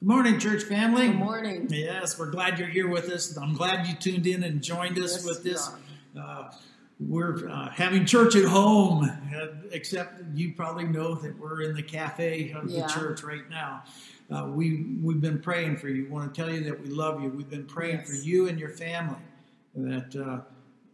Good morning, church family. Good morning. Yes, we're glad you're here with us. I'm glad you tuned in and joined us Yes, with this. are. Uh, we're uh, having church at home, uh, except you probably know that we're in the cafe of Yeah. the church right now. Uh, we we've been praying for you. We want to tell you that we love you. We've been praying for you and your family. That uh,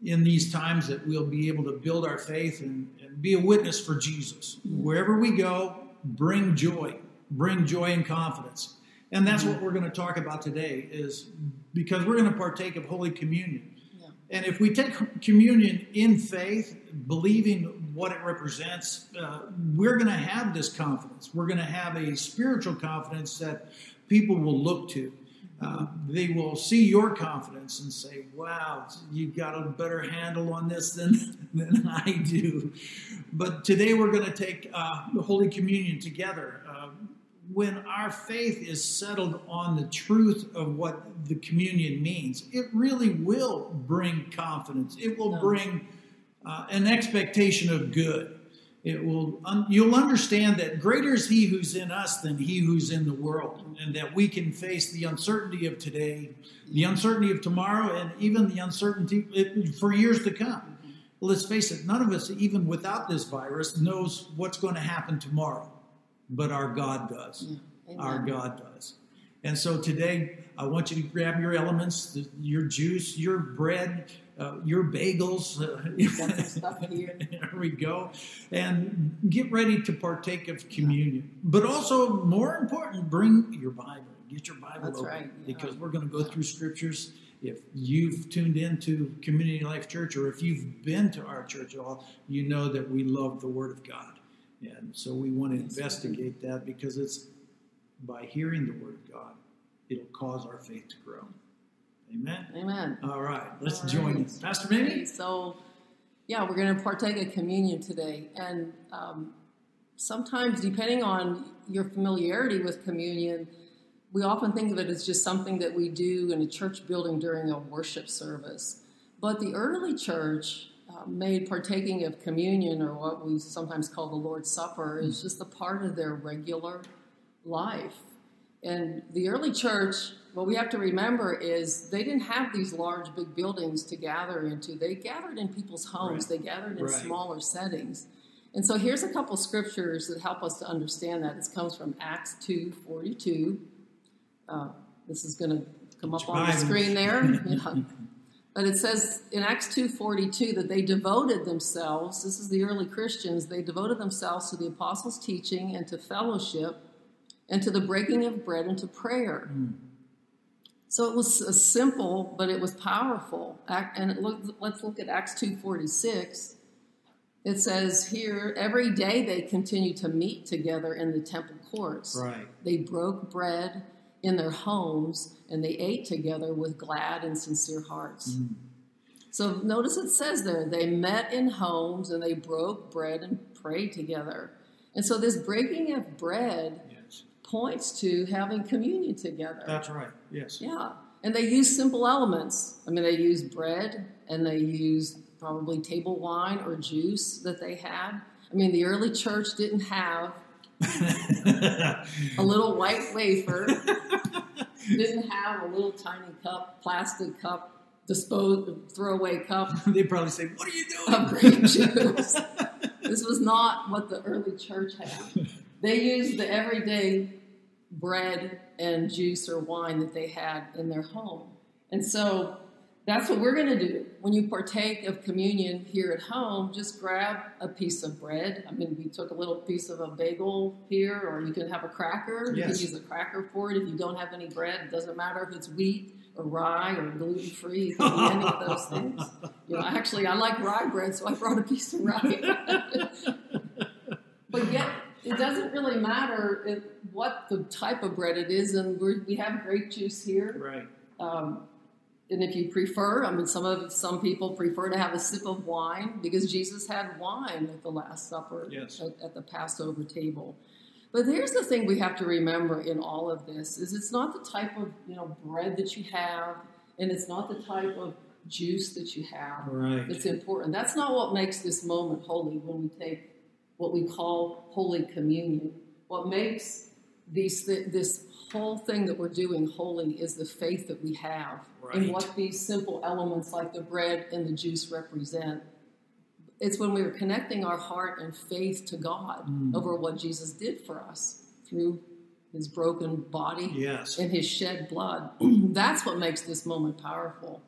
in these times that we'll be able to build our faith and, and be a witness for Jesus wherever we go. Bring joy, bring joy and confidence, and that's what we're going to talk about today. Is because we're going to partake of Holy Communion. Yeah. And if we take communion in faith, believing what it represents, uh, we're going to have this confidence. We're going to have a spiritual confidence that people will look to. Uh, they will see your confidence and say, "Wow, you've got a better handle on this than than I do." But today we're going to take uh, the Holy Communion together. When our faith is settled on the truth of what the communion means, it really will bring confidence. It will bring uh, an expectation of good. It will. Un- you'll understand that greater is He who's in us than He who's in the world, and that we can face the uncertainty of today, the uncertainty of tomorrow, and even the uncertainty for years to come. Let's face it. None of us, even without this virus, knows what's going to happen tomorrow, but our God does. Yeah. Our God does. And so today, I want you to grab your elements, your juice, your bread, uh, your bagels. There we go. And get ready to partake of communion. But also, more important, bring your Bible. Get your Bible That's open right, yeah. because we're going to go through scriptures. If you've tuned into Community Life Church or if you've been to our church at all, you know that we love the Word of God. And so we want to Yes, we do. investigate that because it's by hearing the Word of God, it'll cause our faith to grow. Amen. Amen. All right, let's All join right. you. Pastor? Okay, so, yeah, we're going to partake of communion today. And um, sometimes, depending on your familiarity with communion, we often think of it as just something that we do in a church building during a worship service. But the early church made partaking of communion, or what we sometimes call the Lord's Supper, is just a part of their regular life. And the early church, what we have to remember is they didn't have these large, big buildings to gather into. They gathered in people's homes, Right. they gathered in Right. smaller settings. And so here's a couple scriptures that help us to understand that. This comes from Acts 2 42. Uh, this is going to come up on the screen there. Yeah. But it says in Acts 2:42 that they devoted themselves, this is the early Christians, they devoted themselves to the apostles' teaching and to fellowship and to the breaking of bread and to prayer. So it was uh, simple, but it was powerful. And it look, let's look at Acts 2:46. It says here, every day they continued to meet together in the temple courts. Right. They broke bread in their homes and they ate together with glad and sincere hearts. Mm. So notice it says there, they met in homes and they broke bread and prayed together. And so this breaking of bread Yes. points to having communion together. That's right. Yes. Yeah. And they use simple elements. I mean, they use bread and they use probably table wine or juice that they had. I mean, the early church didn't have a little white wafer, didn't have a little tiny cup, plastic cup, dispose, throwaway cup They'd probably say, "What are you doing?" of grape juice. This was not what the early church had. They used the everyday bread and juice or wine that they had in their home. And so that's what we're going to do. When you partake of communion here at home, just grab a piece of bread. I mean, we took a little piece of a bagel here, or you can have a cracker. You can use a cracker for it. If you don't have any bread, it doesn't matter if it's wheat or rye or gluten free. You can do any of those things. You know, actually, I like rye bread, so I brought a piece of rye. but yet, it doesn't really matter if, what the type of bread it is, and we're, we have grape juice here. right. Um, and if you prefer, I mean, some of some people prefer to have a sip of wine because Jesus had wine at the Last Supper Yes. at, at the Passover table. But here's the thing we have to remember in all of this: is it's not the type of you know bread that you have, and it's not the type of juice that you have Right. that's important. That's not what makes this moment holy when we take what we call Holy Communion. What makes these th- this whole thing that we're doing holy is the faith that we have Right. in what these simple elements like the bread and the juice represent. It's when we're connecting our heart and faith to God Mm. over what Jesus did for us through his broken body Yes. and his shed blood. That's what makes this moment powerful.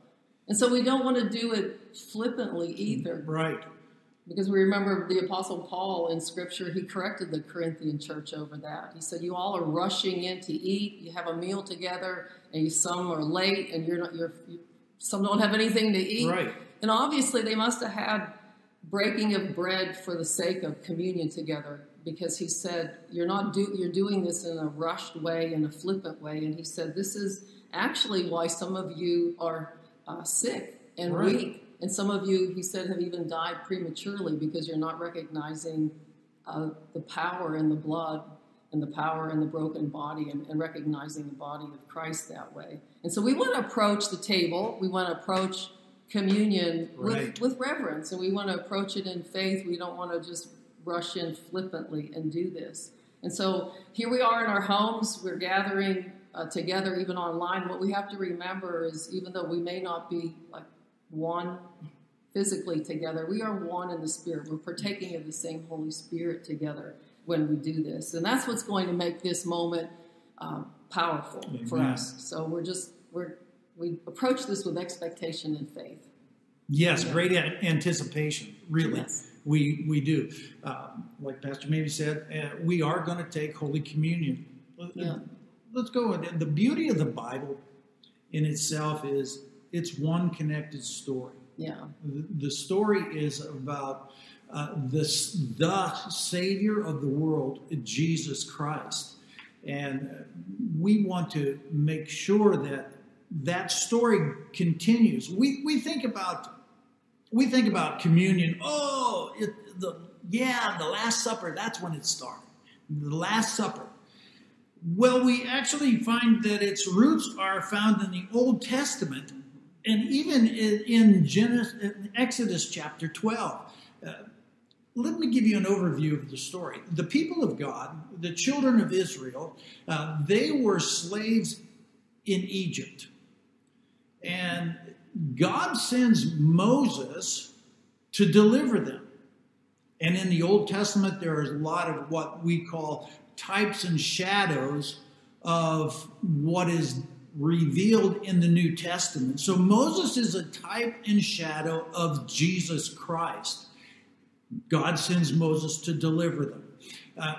And so we don't want to do it flippantly either. Right. Because we remember the Apostle Paul in Scripture, he corrected the Corinthian church over that. He said, "You all are rushing in to eat. You have a meal together, and you, some are late, and you're not. You're you, some don't have anything to eat. Right. And obviously, they must have had breaking of bread for the sake of communion together, because he said, "You're not do. You're doing this in a rushed way, in a flippant way." And he said, "This is actually why some of you are uh, sick and Right. weak." And some of you, he said, have even died prematurely because you're not recognizing uh, the power in the blood and the power in the broken body and, and recognizing the body of Christ that way. And so we want to approach the table. We want to approach communion Right. with, with reverence and we want to approach it in faith. We don't want to just rush in flippantly and do this. And so here we are in our homes. We're gathering uh, together, even online. What we have to remember is even though we may not be like one physically together. We are one in the Spirit. We're partaking of the same Holy Spirit together when we do this. And that's what's going to make this moment uh, powerful for us. So we're just, we're, we approach this with expectation and faith. Yes, Yeah. great a- anticipation. Really, Yes. we we do. Um, like Pastor maybe said, uh, we are going to take Holy Communion. Yeah. Let's go. And the beauty of the Bible in itself is it's one connected story. Yeah. The story is about uh, the, the Savior of the world, Jesus Christ. And we want to make sure that that story continues. We, we think about we think about communion. Oh, it, the yeah, the Last Supper. That's when it started. The Last Supper. Well, we actually find that its roots are found in the Old Testament, and even in, in Genesis, in Exodus chapter twelve. Uh, let me give you an overview of the story. The people of God, the children of Israel, uh, they were slaves in Egypt. And God sends Moses to deliver them. And in the Old Testament, there is a lot of what we call types and shadows of what is revealed in the New Testament. So Moses is a type and shadow of Jesus Christ. God sends Moses to deliver them. Uh,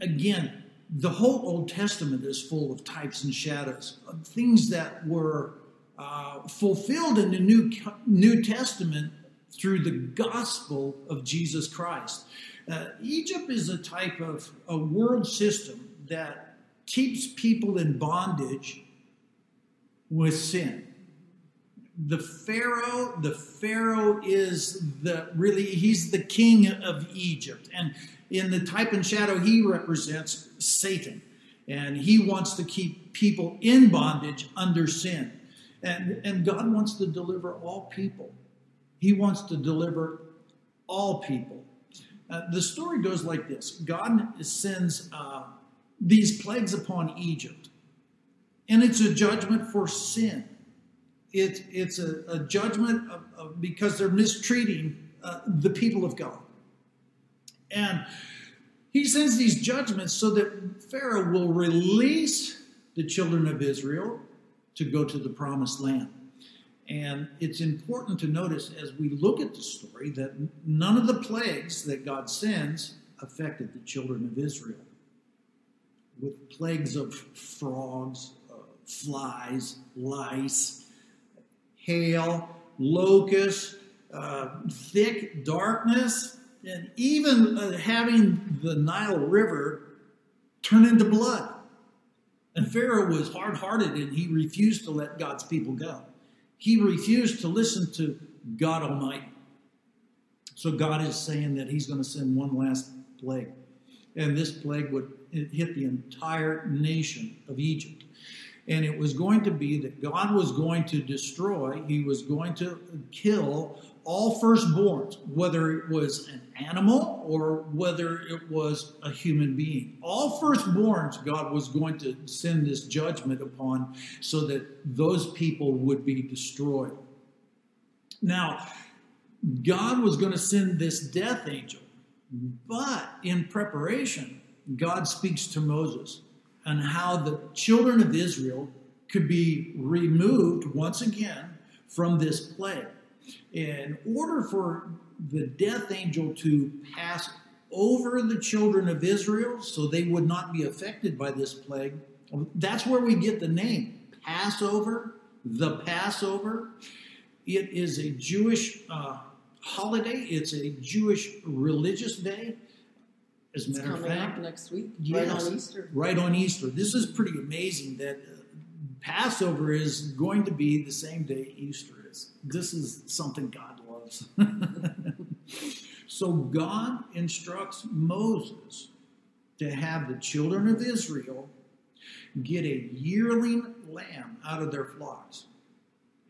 again, the whole Old Testament is full of types and shadows of things that were uh, fulfilled in the New, New Testament through the gospel of Jesus Christ. Uh, Egypt is a type of a world system that keeps people in bondage with sin. The Pharaoh, the Pharaoh is the really he's the king of Egypt, and in the type and shadow he represents Satan, and he wants to keep people in bondage under sin, and and God wants to deliver all people. He wants to deliver all people. Uh, the story goes like this: God sends uh, these plagues upon Egypt, and it's a judgment for sin. It, it's a, a judgment of, of, because they're mistreating uh, the people of God. And he sends these judgments so that Pharaoh will release the children of Israel to go to the promised land. And it's important to notice as we look at the story that none of the plagues that God sends affected the children of Israel. With plagues of frogs, flies, lice, hail, locusts, uh, thick darkness, and even uh, having the Nile River turn into blood. And Pharaoh was hard hearted and he refused to let God's people go. He refused to listen to God Almighty. So God is saying that he's going to send one last plague. And this plague would hit the entire nation of Egypt. And it was going to be that God was going to destroy, he was going to kill all firstborns, whether it was an animal or whether it was a human being. All firstborns, God was going to send this judgment upon so that those people would be destroyed. Now, God was going to send this death angel, but in preparation, God speaks to Moses on how the children of Israel could be removed once again from this plague. In order for the death angel to pass over the children of Israel so they would not be affected by this plague, that's where we get the name Passover, the Passover. It is a Jewish uh, holiday, it's a Jewish religious day. As a matter of fact, next week, yes, right on Easter. Right on Easter. This is pretty amazing that uh, Passover is going to be the same day Easter is. This is something God loves. so God instructs Moses to have the children of Israel get a yearling lamb out of their flocks.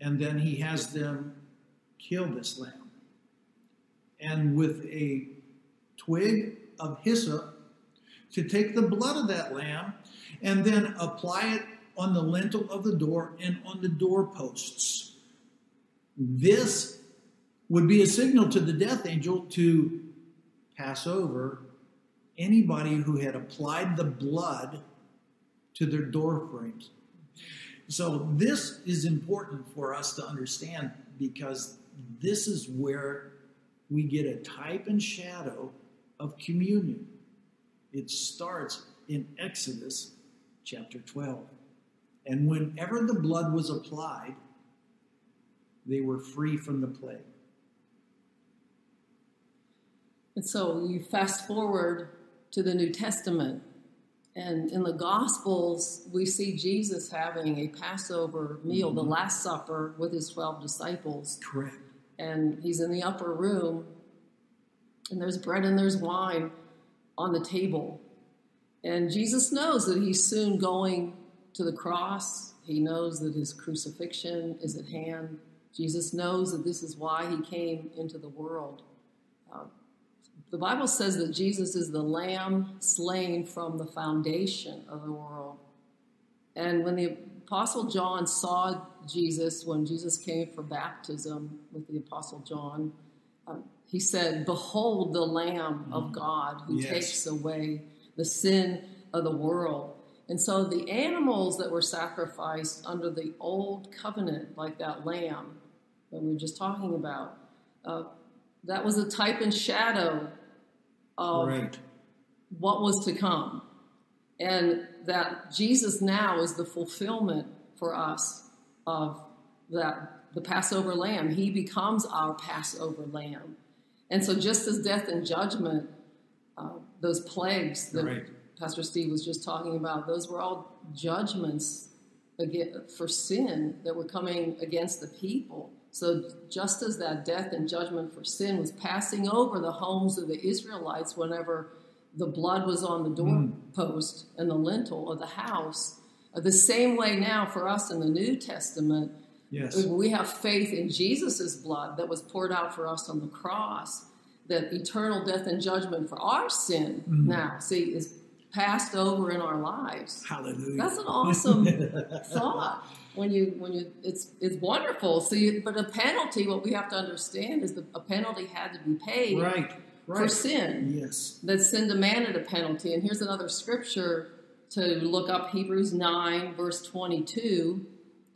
And then he has them kill this lamb. And with a twig of hyssop, to take the blood of that lamb and then apply it on the lintel of the door and on the doorposts. This would be a signal to the death angel to pass over anybody who had applied the blood to their door frames. So, this is important for us to understand because this is where we get a type and shadow of communion. It starts in Exodus chapter 12. And whenever the blood was applied, they were free from the plague. And so you fast forward to the New Testament, and in the Gospels, we see Jesus having a Passover meal, mm-hmm. the Last Supper, with his 12 disciples. Correct. And he's in the upper room, and there's bread and there's wine on the table. And Jesus knows that he's soon going to the cross. He knows that his crucifixion is at hand. Jesus knows that this is why he came into the world. Uh, the Bible says that Jesus is the lamb slain from the foundation of the world. And when the Apostle John saw Jesus, when Jesus came for baptism with the Apostle John, uh, he said, Behold the Lamb of mm. God who yes. takes away the sin of the world. And so the animals that were sacrificed under the old covenant, like that lamb that we were just talking about, uh, that was a type and shadow of right. what was to come. And that Jesus now is the fulfillment for us of that the Passover lamb. He becomes our Passover lamb. And so, just as death and judgment, uh, those plagues that right. Pastor Steve was just talking about, those were all judgments for sin that were coming against the people. So, just as that death and judgment for sin was passing over the homes of the Israelites whenever the blood was on the hmm. doorpost mm. and the lintel of the house, uh, the same way now for us in the New Testament, yes. we have faith in Jesus' blood that was poured out for us on the cross, that eternal death and judgment for our sin mm. now, see, is passed over in our lives. Hallelujah. That's an awesome thought. When you when you it's it's wonderful. See, but a penalty. What we have to understand is that a penalty had to be paid. Right. Right. For sin. Yes. That sin demanded a penalty. And here's another scripture to look up Hebrews 9, verse 22.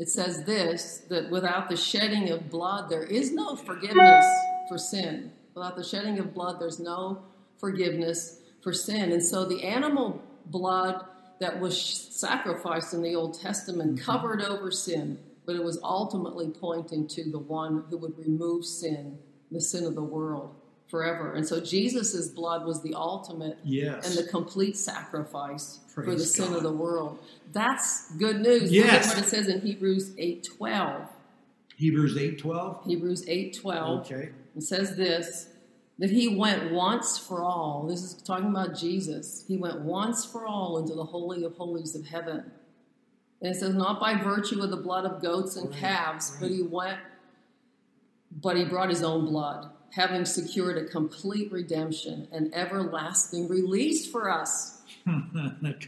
It says this that without the shedding of blood, there is no forgiveness for sin. Without the shedding of blood, there's no forgiveness for sin. And so the animal blood that was sacrificed in the Old Testament mm-hmm. covered over sin, but it was ultimately pointing to the one who would remove sin, the sin of the world forever. And so Jesus' blood was the ultimate yes. and the complete sacrifice Praise for the sin of the world. That's good news. Yes. Look at what it says in Hebrews 8.12. Hebrews 8.12? Hebrews 8.12. Okay. It says this, that he went once for all. This is talking about Jesus. He went once for all into the Holy of Holies of heaven. And it says, not by virtue of the blood of goats and right, calves, right. but he went but he brought his own blood, having secured a complete redemption and everlasting release for us.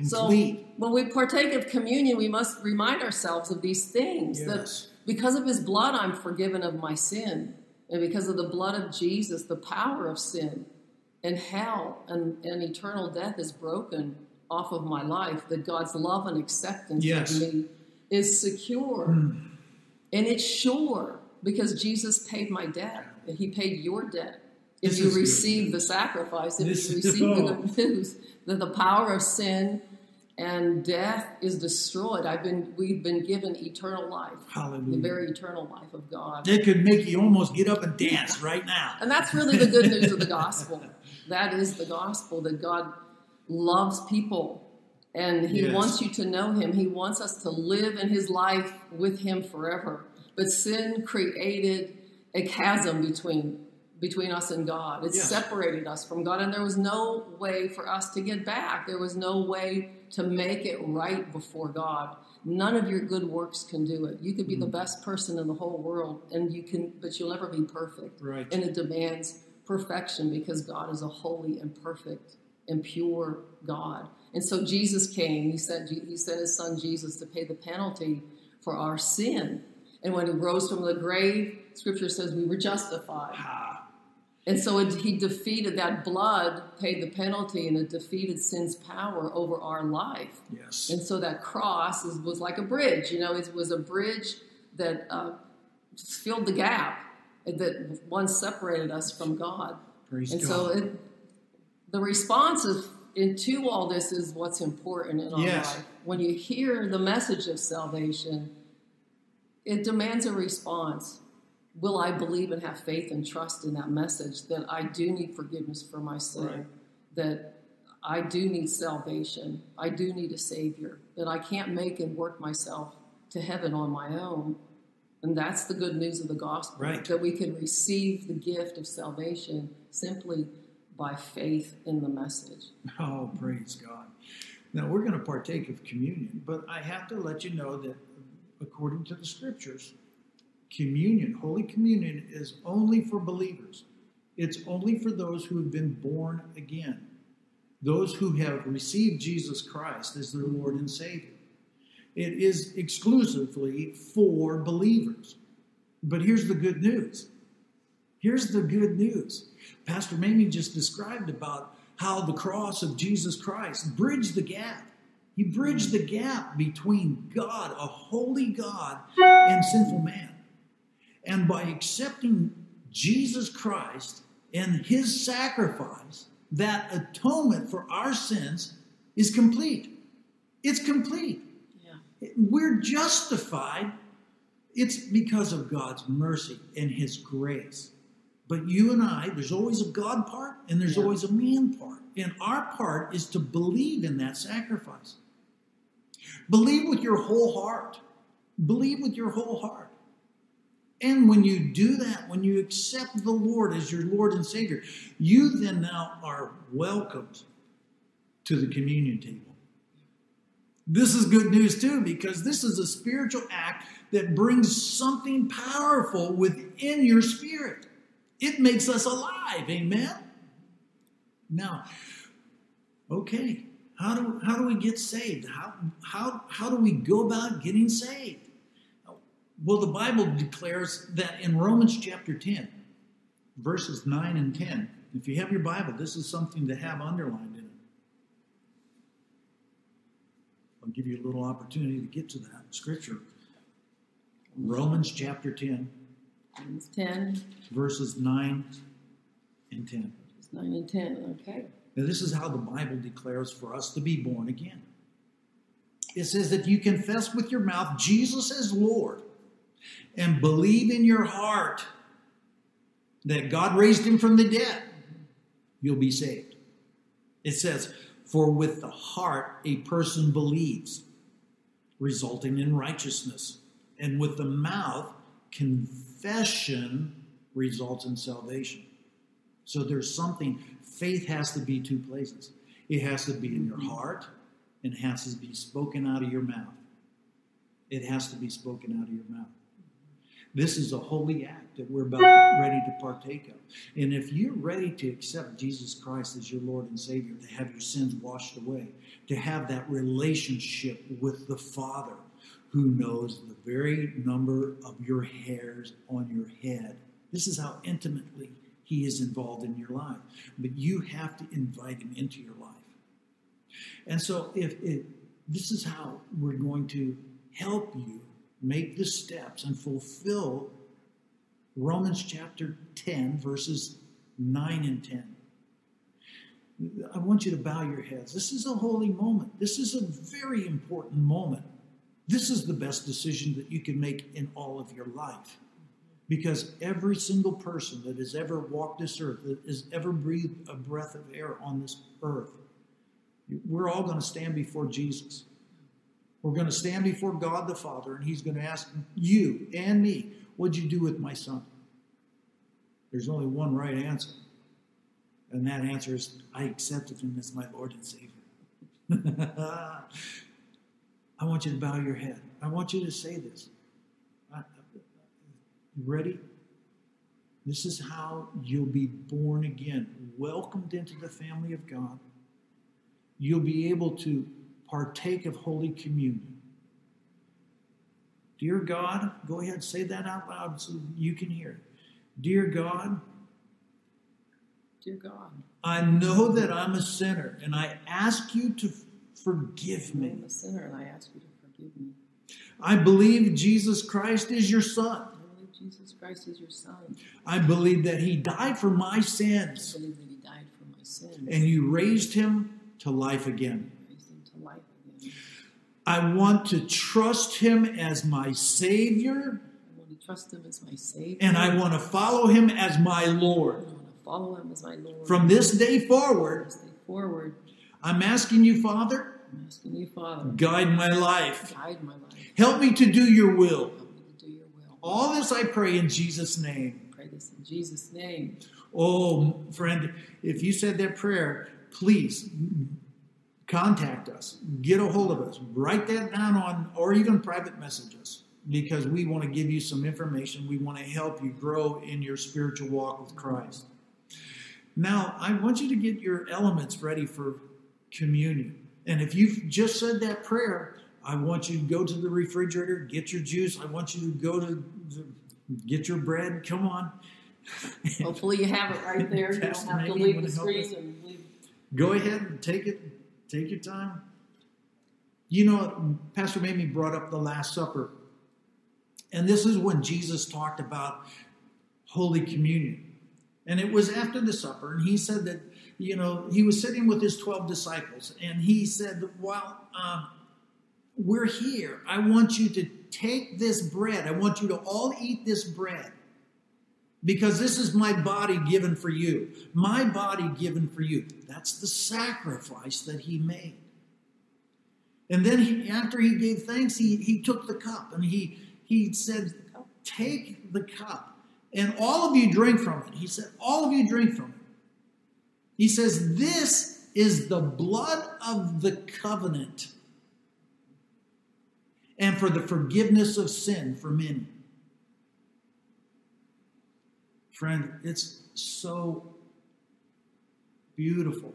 So when we partake of communion, we must remind ourselves of these things Yes. that because of his blood, I'm forgiven of my sin. And because of the blood of Jesus, the power of sin and hell and, and eternal death is broken off of my life, that God's love and acceptance Yes. of me is secure. Hmm. And it's sure because Jesus paid my debt. And he paid your debt. If This you good. receive the sacrifice, if This you receive the good news that the power of sin and death is destroyed. I've been we've been given eternal life. Hallelujah. The very eternal life of God. It could make you almost get up and dance right now. And that's really the good news of the gospel. That is the gospel that God loves people and he Yes. wants you to know him. He wants us to live in his life with him forever. But sin created a chasm between between us and God. It Yes. separated us from God and there was no way for us to get back. There was no way to make it right before God. None of your good works can do it. You could be the mm. best person in the whole world and you can but you'll never be perfect Right. and it demands perfection because God is a holy and perfect and pure God. And so Jesus came. He sent he sent his son Jesus to pay the penalty for our sin. And when he rose from the grave, Scripture says we were justified. Ah, And so it, he defeated that blood, paid the penalty, and it defeated sin's power over our life. yes. And so that cross is, was like a bridge. You know, it was a bridge that uh, filled the gap that once separated us from God. Praise and God. so it, the response is, into all this is what's important in our Yes. life. When you hear the message of salvation, it demands a response. Will I believe and have faith and trust in that message that I do need forgiveness for my sin, Right. that I do need salvation, I do need a Savior, that I can't make and work myself to heaven on my own? And that's the good news of the gospel Right. that we can receive the gift of salvation simply by faith in the message. Oh, praise God. Now, we're going to partake of communion, but I have to let you know that according to the scriptures, communion, Holy Communion, is only for believers. It's only for those who have been born again, those who have received Jesus Christ as their Lord and Savior. It is exclusively for believers. But here's the good news. Here's the good news. Pastor Mamie just described about how the cross of Jesus Christ bridged the gap. He bridged the gap between God, a holy God, and sinful man. And by accepting Jesus Christ and his sacrifice, that atonement for our sins is complete. It's complete. Yeah. We're justified. It's because of God's mercy and His grace. But you and I, there's always a God part and there's Yeah. always a man part. And our part is to believe in that sacrifice. Believe with your whole heart. Believe with your whole heart. And when you do that, when you accept the Lord as your Lord and Savior, you then now are welcomed to the communion table. This is good news too, because this is a spiritual act that brings something powerful within your spirit. It makes us alive, amen? Now, okay, how do, how do we get saved? How, how, how do we go about getting saved? Well, the Bible declares that in Romans chapter 10, verses 9 and 10. If you have your Bible, this is something to have underlined in it. I'll give you a little opportunity to get to that scripture. Romans chapter 10, Romans 10, verses 9 and 10. verses 9 and 10. Okay. Now, this is how the Bible declares for us to be born again. It says that you confess with your mouth Jesus as Lord and believe in your heart that God raised him from the dead, you'll be saved. It says, For with the heart a person believes, resulting in righteousness, and with the mouth confession results in salvation. So there's something, faith has to be two places. It has to be in your heart and it has to be spoken out of your mouth. It has to be spoken out of your mouth. This is a holy act that we're about ready to partake of. And if you're ready to accept Jesus Christ as your Lord and Savior, to have your sins washed away, to have that relationship with the Father who knows the very number of your hairs on your head, this is how intimately He is involved in your life. But you have to invite Him into your life. And so, if it, this is how we're going to help you make the steps and fulfill Romans chapter 10, verses 9 and 10. I want you to bow your heads. This is a holy moment. This is a very important moment. This is the best decision that you can make in all of your life. Because every single person that has ever walked this earth, that has ever breathed a breath of air on this earth, we're all going to stand before Jesus. We're going to stand before God the Father, and He's going to ask you and me, What'd you do with my son? There's only one right answer. And that answer is, I accepted him as my Lord and Savior. I want you to bow your head. I want you to say this. You ready? This is how you'll be born again, welcomed into the family of God. You'll be able to partake of Holy Communion. Dear God, go ahead, say that out loud so you can hear it. Dear God, Dear God, I know that I'm a sinner and I ask you to forgive me. I'm a sinner and I ask you to forgive me. I believe Jesus Christ is your Son. I believe Jesus Christ is your Son. I believe that He died for my sins. I believe that He died for my sins. and you raised Him to life again. raised Him to life again. I want to trust Him as my Savior I want to trust Him as my Savior. and I want to follow Him as my Lord. I want to follow Him as my Lord. From this day forward, this day forward, I'm asking you, Father, I'm asking you, Father, guide my life. guide my life. Help me to do your will. Help me to do your will. All this I pray in Jesus' name. I pray this in Jesus' name. Oh, friend, if you said that prayer, please contact us. Get a hold of us. Write that down on, or even private message us because we want to give you some information. We want to help you grow in your spiritual walk with Christ. Now, I want you to get your elements ready for communion. And if you've just said that prayer, I want you to go to the refrigerator, get your juice. I want you to go to the, get your bread. Come on. Hopefully, you have it right there. You don't have to leave the screen us? and leave. Go ahead and take it. Take your time. You know, Pastor Mamie brought up the Last Supper. And this is when Jesus talked about Holy Communion. And it was after the supper, and he said that, you know, he was sitting with his 12 disciples, and he said, While uh, we're here, I want you to take this bread. I want you to all eat this bread because this is my body given for you. My body given for you. That's the sacrifice that he made. And then he, after he gave thanks, he, he took the cup and he, he said, Take the cup and all of you drink from it. He said, All of you drink from it. He says, This is the blood of the covenant and for the forgiveness of sin for many. Friend, it's so beautiful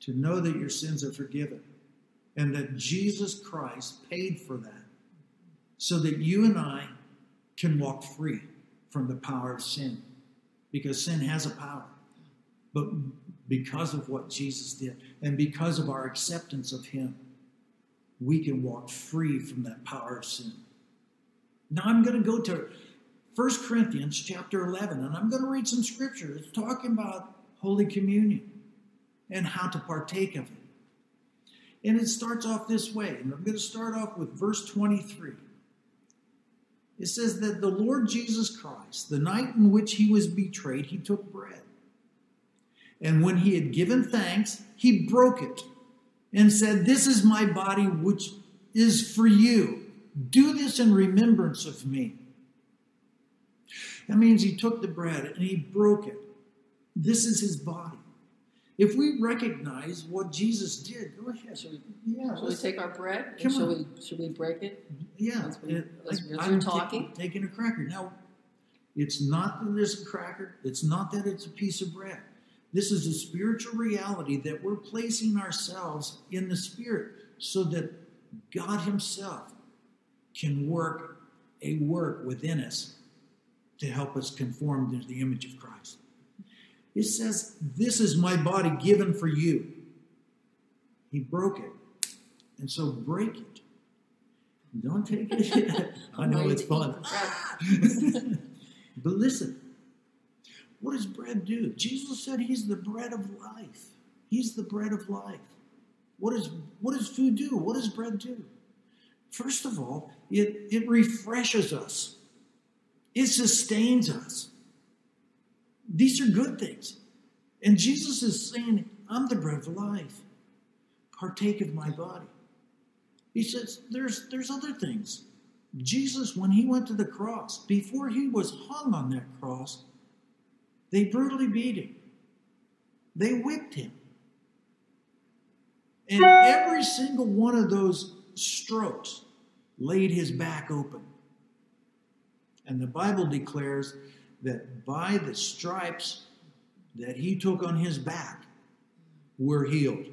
to know that your sins are forgiven and that Jesus Christ paid for that so that you and I can walk free from the power of sin because sin has a power. But because of what Jesus did and because of our acceptance of Him, we can walk free from that power of sin. Now I'm going to go to 1 Corinthians chapter 11, and I'm going to read some scripture. It's talking about Holy Communion and how to partake of it. And it starts off this way, and I'm going to start off with verse 23. It says that the Lord Jesus Christ, the night in which he was betrayed, he took bread. And when he had given thanks, he broke it and said, This is my body, which is for you. Do this in remembrance of me. That means he took the bread and he broke it. This is his body. If we recognize what Jesus did, go ahead. Should we, Yeah, should we take our bread? And should on. we should we break it? yeah. as we- as we- as I'm we're ta- talking? taking a cracker. Now, it's not that it's a cracker. It's not that it's a piece of bread. This is a spiritual reality that we're placing ourselves in the Spirit so that God Himself can work a work within us to help us conform to the image of Christ. It says, This is my body given for you. He broke it. And so break it. Don't take it. I know it's fun. but listen, what does bread do? Jesus said he's the bread of life. He's the bread of life. What, is, what does food do? What does bread do? First of all, it, it refreshes us, it sustains us. These are good things. And Jesus is saying, I'm the bread of life. Partake of my body. He says, there's, there's other things. Jesus, when he went to the cross, before he was hung on that cross, they brutally beat him. They whipped him. And every single one of those strokes laid his back open. And the Bible declares that by the stripes that he took on his back, we're healed.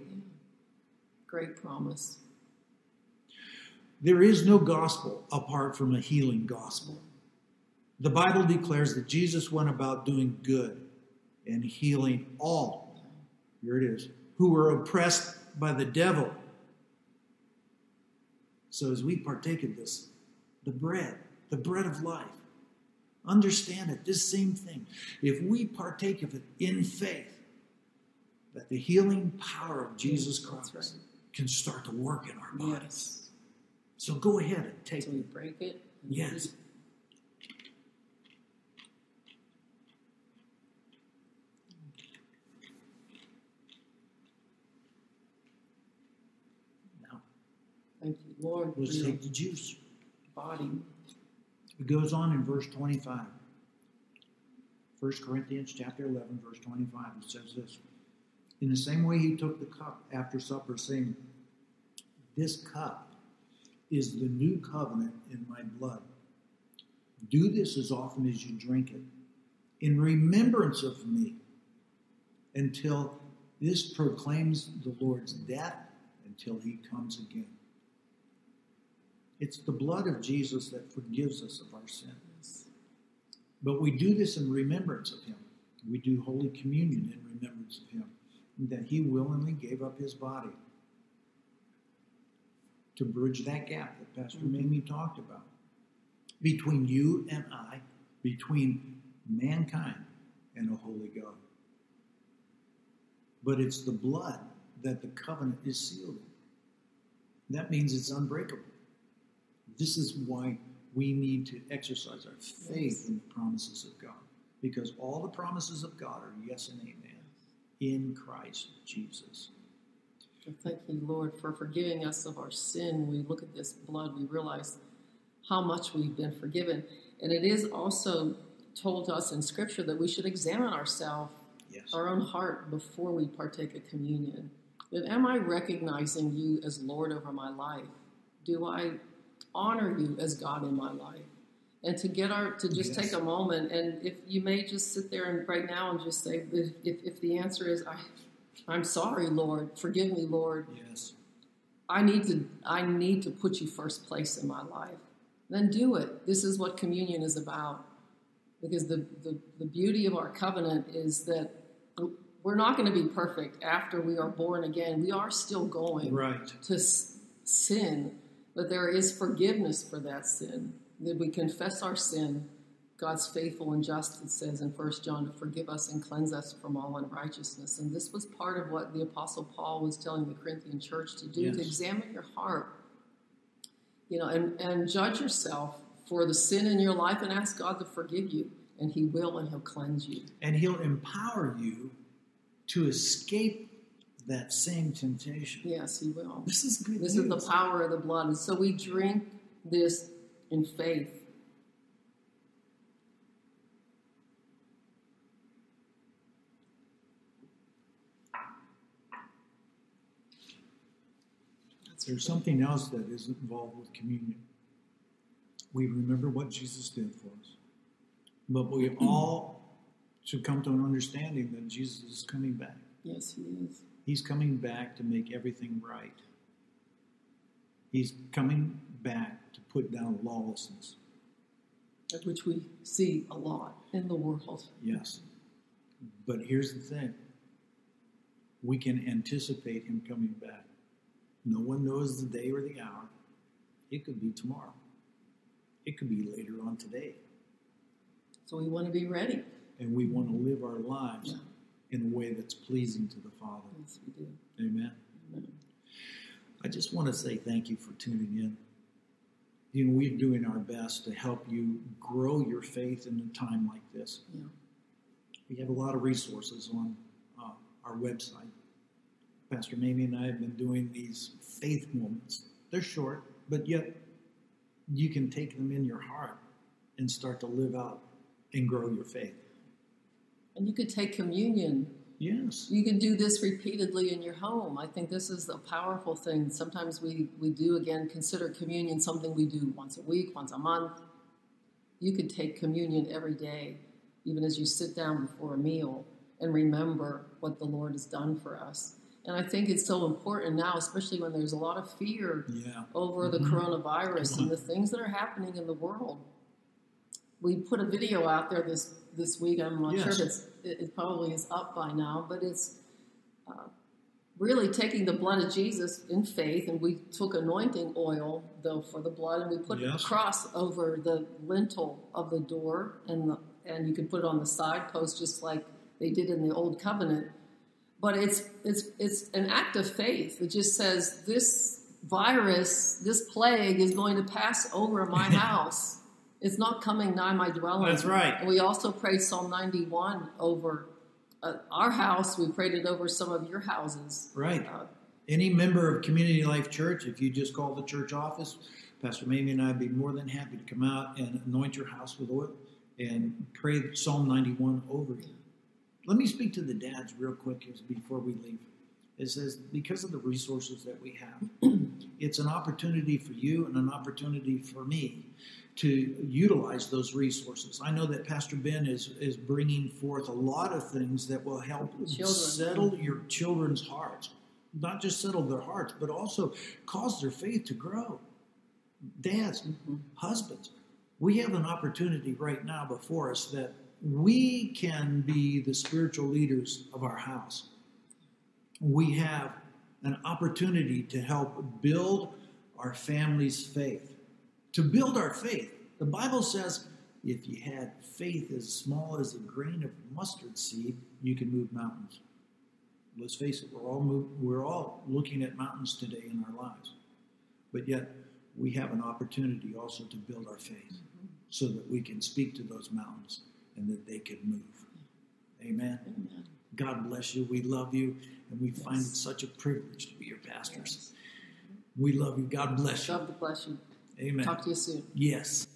Great promise. There is no gospel apart from a healing gospel. The Bible declares that Jesus went about doing good and healing all, here it is, who were oppressed by the devil. So as we partake of this, the bread, the bread of life, understand it, this same thing. If we partake of it in faith, that the healing power of Jesus Christ right. can start to work in our bodies. Yes. So go ahead and take So we it. break it. Yes. Now, Thank you, Lord, let's take the juice. body. It goes on in verse 25. 1 Corinthians chapter 11, verse 25. It says this. In the same way he took the cup after supper, saying, This cup is the new covenant in my blood. Do this as often as you drink it, in remembrance of me, until this proclaims the Lord's death until he comes again. It's the blood of Jesus that forgives us of our sins. But we do this in remembrance of him. We do Holy Communion in remembrance of him, that he willingly gave up his body to bridge that gap that Pastor Mhm. Mamie talked about between you and I, between mankind and a holy God. But it's the blood that the covenant is sealed in. That means it's unbreakable. This is why we need to exercise our faith Yes. in the promises of God. Because all the promises of God are yes and amen in Christ Jesus. And Thank you, Lord, for forgiving us of our sin. We look at this blood, we realize how much we've been forgiven. And it is also told to us in Scripture that we should examine ourselves, Yes. our own heart, before we partake of communion. That am I recognizing you as Lord over my life? Do I honor you as God in my life? And to get our to just Yes. take a moment, and if you may just sit there and right now and just say, if, if, if the answer is I, I'm sorry, Lord, forgive me, Lord. Yes. I need to I need to put you first place in my life. Then do it. This is what communion is about. Because the, the, the beauty of our covenant is that we're not going to be perfect after we are born again. We are still going Right. to s- sin, but there is forgiveness for that sin. That we confess our sin, God's faithful and just, it says in 1 John, to forgive us and cleanse us from all unrighteousness. And this was part of what the Apostle Paul was telling the Corinthian church to do, Yes. to examine your heart, you know, and, and judge yourself for the sin in your life and ask God to forgive you. And He will, and He'll cleanse you. And he'll empower you to escape that same temptation. Yes, He will. This is good. This news. is the power of the blood. And so we drink this in faith. There's something else that is involved with communion. We remember what Jesus did for us, but we all should come to an understanding that Jesus is coming back. Yes, he is. He's coming back to make everything right. He's coming back to put down lawlessness. Which we see a lot in the world. Yes. But here's the thing we can anticipate him coming back. No one knows the day or the hour. It could be tomorrow, it could be later on today. So we want to be ready. And we want to live our lives Yeah. In a way that's pleasing to the Father. Yes, we do. Amen. Amen. I just want to say thank you for tuning in. You know, we're doing our best to help you grow your faith in a time like this. Yeah. We have a lot of resources on uh, our website. Pastor Mamie and I have been doing these faith moments. They're short, but yet you can take them in your heart and start to live out and grow your faith. And you could take communion. Yes. You can do this repeatedly in your home. I think this is a powerful thing. Sometimes we, we do, again, consider communion something we do once a week, once a month. You could take communion every day, even as you sit down before a meal, and remember what the Lord has done for us. And I think it's so important now, especially when there's a lot of fear Yeah. over the Mhm. coronavirus and the things that are happening in the world. We put a video out there this this week. I'm not Yes. sure if it's it, it probably is up by now, but it's uh, really taking the blood of Jesus in faith, and we took anointing oil though for the blood, and we put Yes. a cross over the lintel of the door, and the, and you can put it on the side post just like they did in the old covenant but it's it's it's an act of faith. It just says this virus, this plague is going to pass over my house. It's not coming nigh my dwelling. That's right. And we also prayed Psalm 91 over uh, our house. We prayed it over some of your houses. Right. Uh, Any member of Community Life Church, if you just call the church office, Pastor Mamie and I would be more than happy to come out and anoint your house with oil and pray Psalm 91 over you. Let me speak to the dads real quick before we leave. It says, because of the resources that we have, it's an opportunity for you and an opportunity for me to utilize those resources. I know that Pastor Ben is, is bringing forth a lot of things that will help Children. settle your children's hearts. Not just settle their hearts, but also cause their faith to grow. Dads, mhm. husbands, we have an opportunity right now before us that we can be the spiritual leaders of our house. We have an opportunity to help build our family's faith. To build our faith, the Bible says if you had faith as small as a grain of mustard seed, you can move mountains. Let's face it, we're all move, we're all looking at mountains today in our lives. But yet, we have an opportunity also to build our faith mm-hmm. so that we can speak to those mountains and that they can move. Amen. Amen. God bless you. We love you, and we find it such a privilege to be your pastors. We love you. God bless you. God bless you. Amen. Talk to you soon. Yes.